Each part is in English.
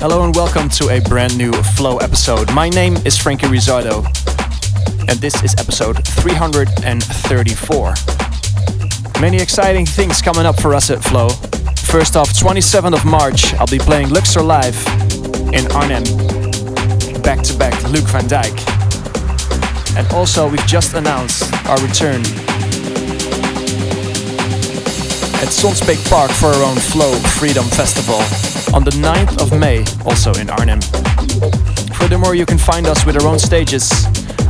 Hello and welcome to a brand new Flow episode. My name is Frankie Rizzardo, and this is episode 334. Many exciting things coming up for us at Flow. First off, 27th of March, I'll be playing Luxor Live in Arnhem, back to back Luuk van Dijk. And also, we've just announced our return at Sonsbeek Park for our own Flow Freedom Festival on the 9th of May, also in Arnhem. Furthermore, you can find us with our own stages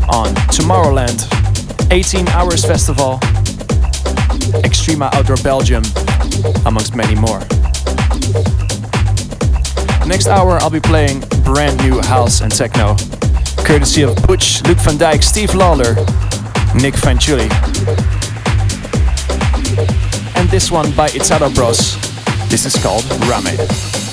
on Tomorrowland, 18 Hours Festival, Extrema Outdoor Belgium, amongst many more. Next hour, I'll be playing brand new house and techno, courtesy of Butch, Luuk van Dijk, Steve Lawler, Nick Fanciulli. And this one by Italo Bros. This is called Rame.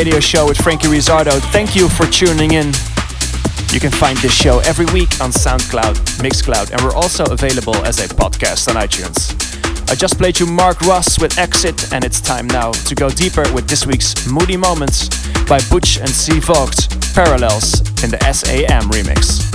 Radio show with Frankie Rizzardo. Thank you for tuning in. You can find this show every week on SoundCloud, Mixcloud, and we're also available as a podcast on iTunes. I just played you Mark Ross with Exit, and it's time now to go deeper with this week's Moody Moments by Butch and C Vogt, Parallels in the SAM remix.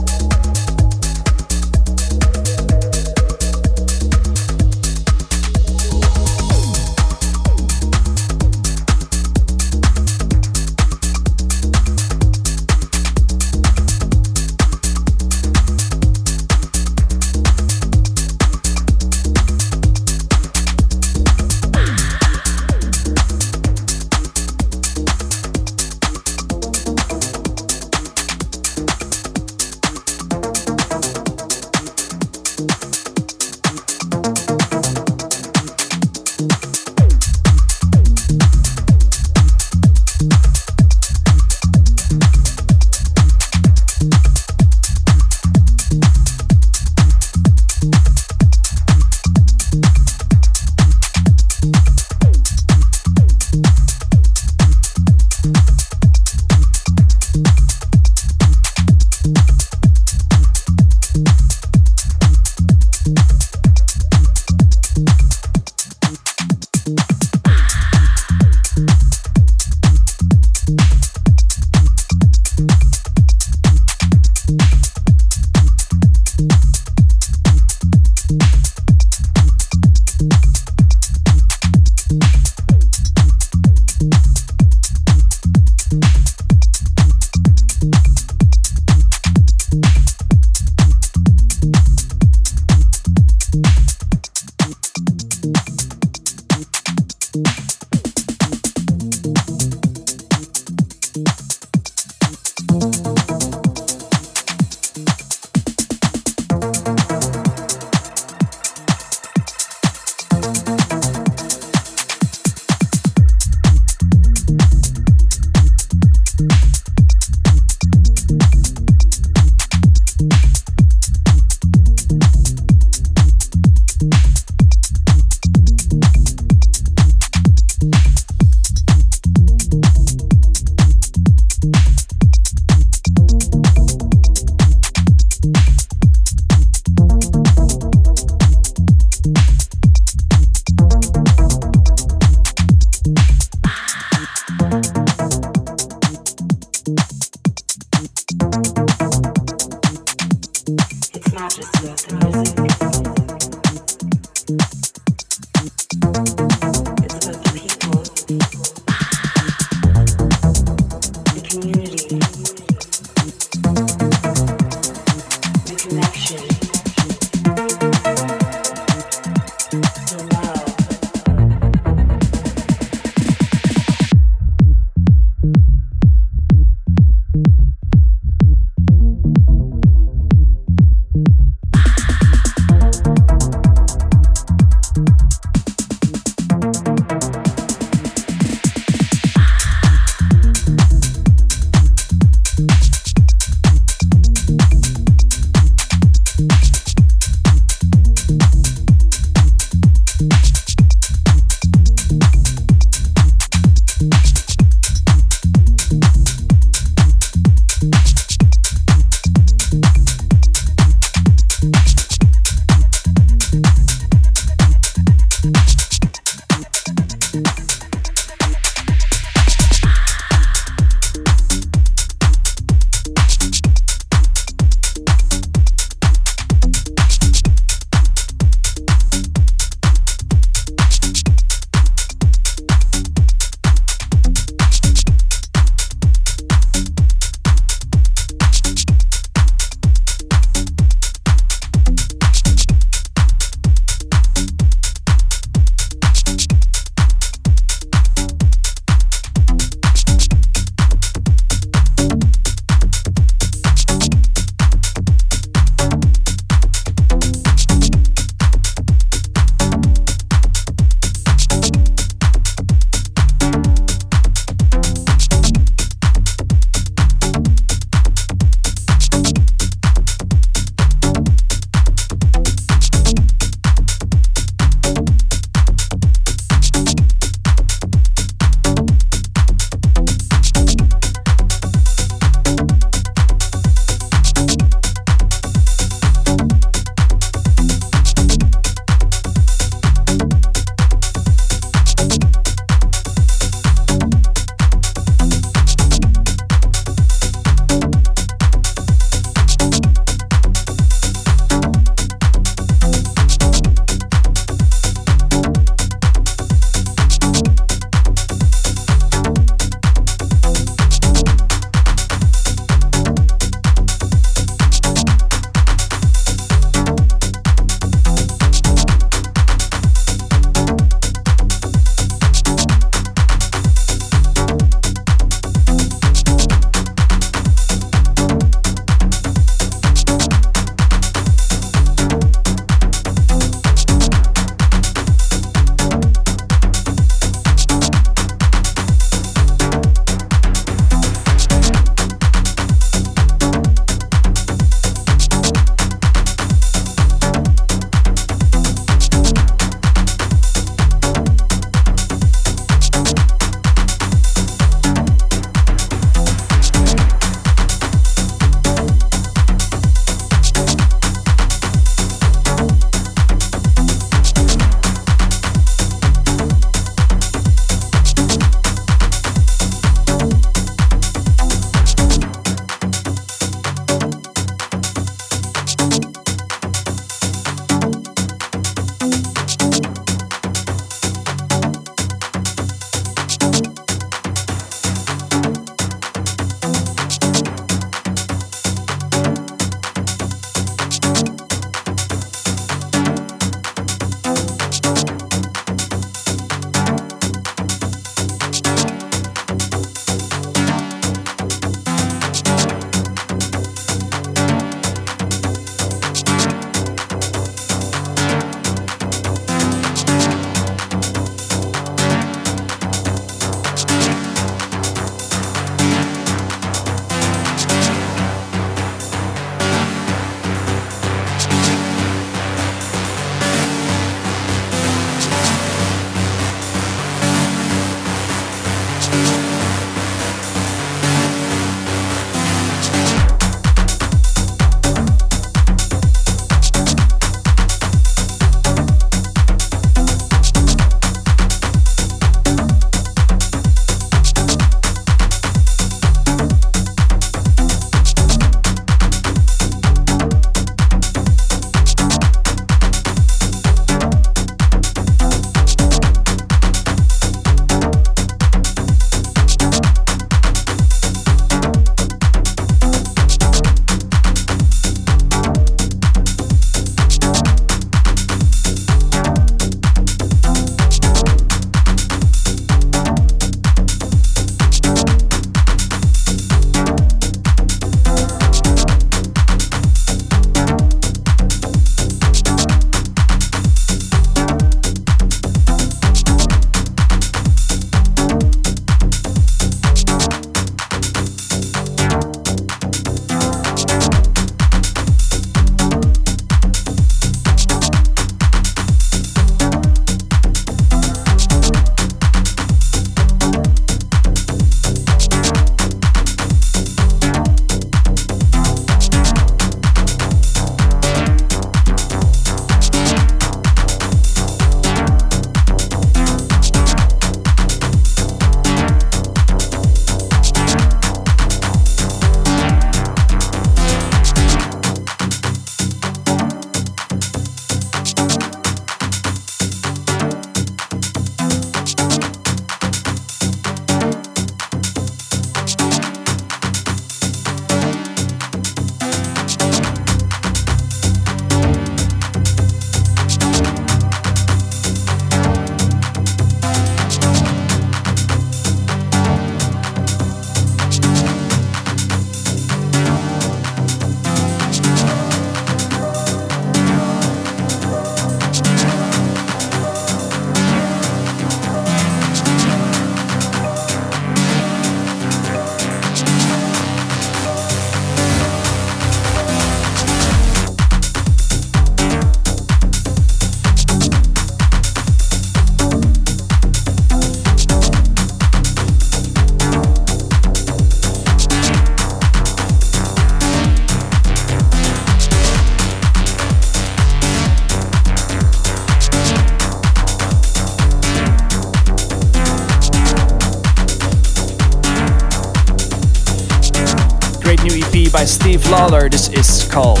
Lawler. This is called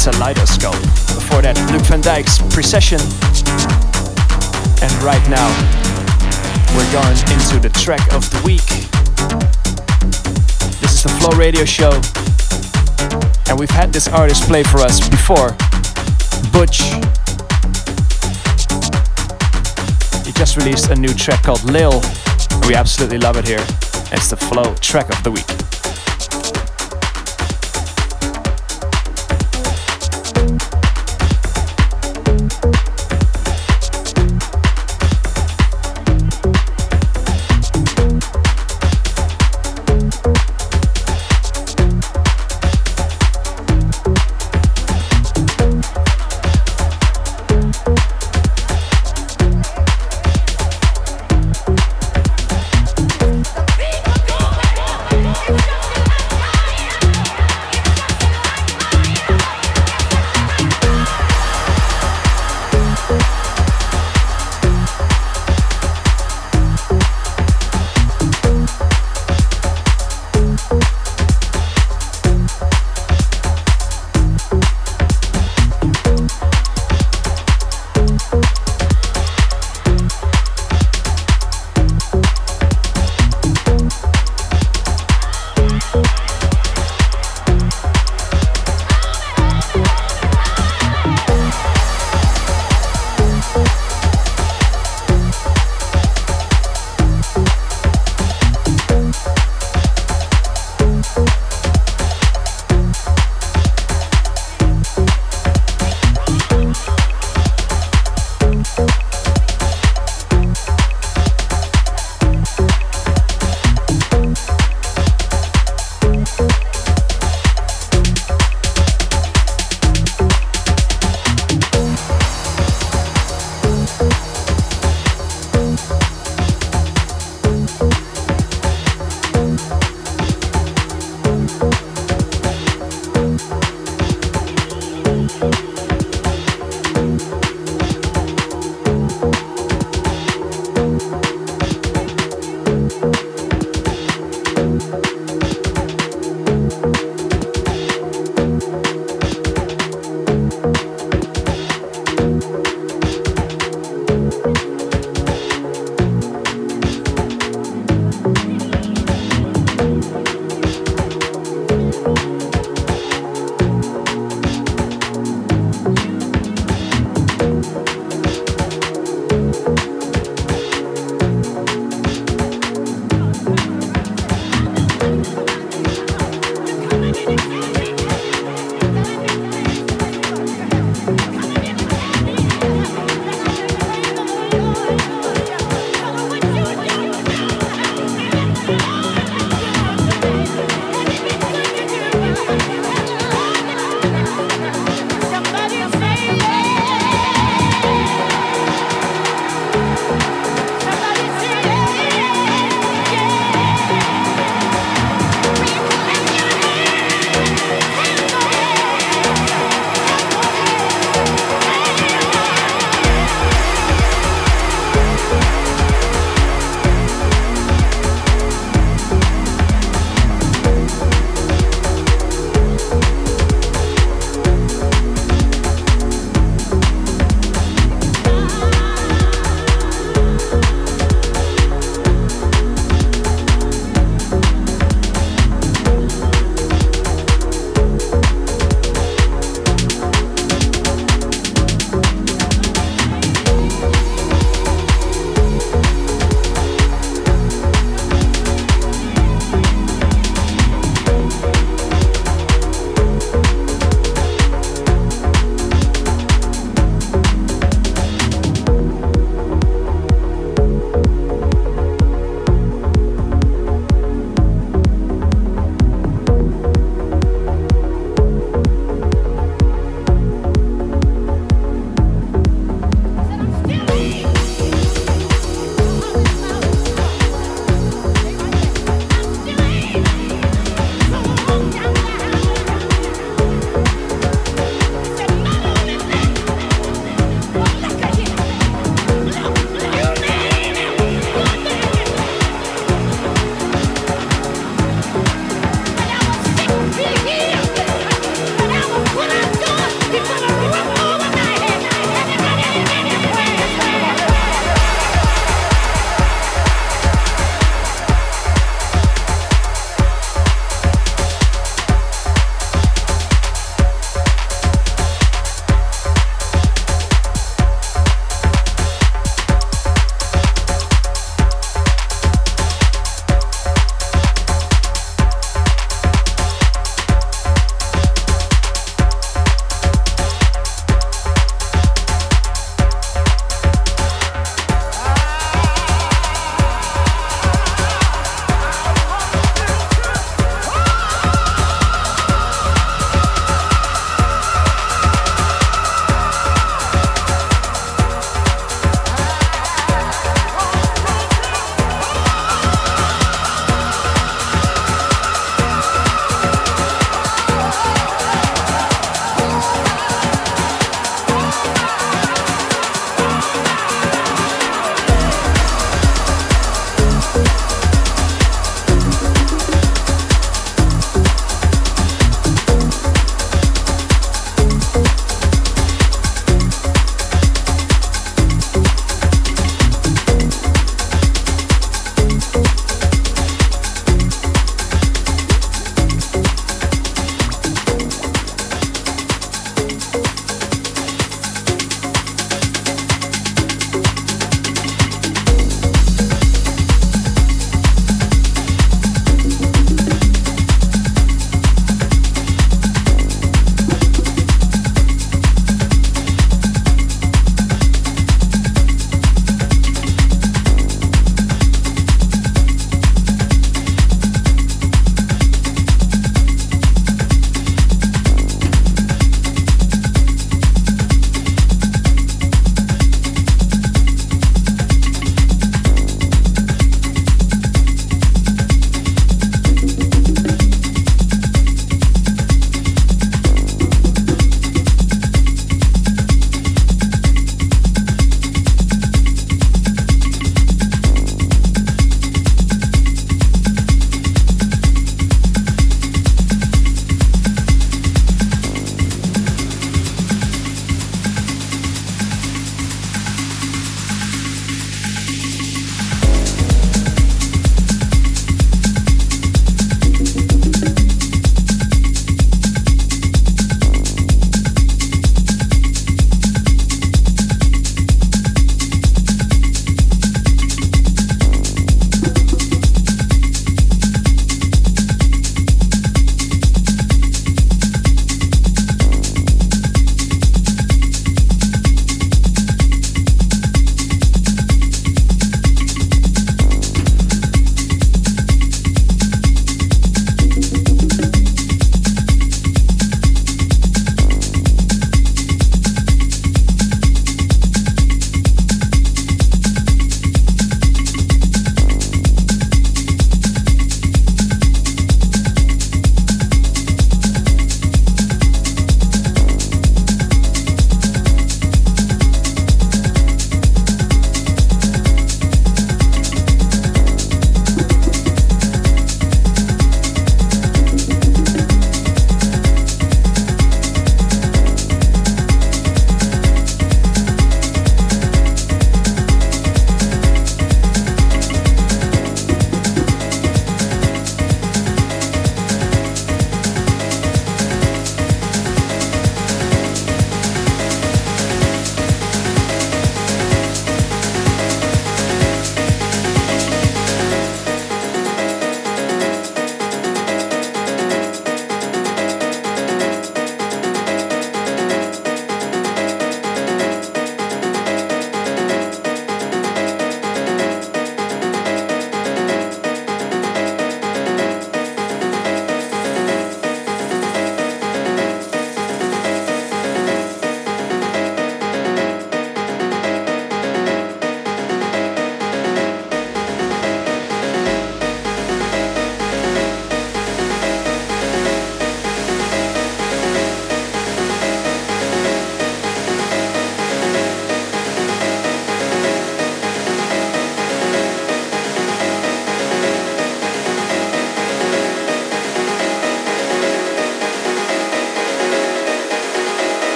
Kaleidoscope. Before that, Luuk van Dijk's Precession. And right now, we're going into the track of the week. This is the Flow Radio Show. And we've had this artist play for us before. Butch. He just released a new track called Lil. We absolutely love it here. It's the Flow track of the week.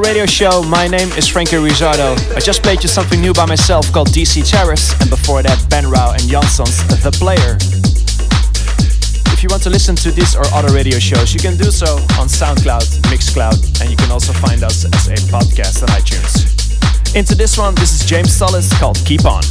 Radio Show. My name is Frankie Rizzardo. I just played you something new by myself called DC Terrace, and before that, Ben Rao and Jansons The Player. If you want to listen to this or other radio shows, you can do so on SoundCloud, Mixcloud, and you can also find us as a podcast on iTunes. Into this one, this is James Solis called Keep On.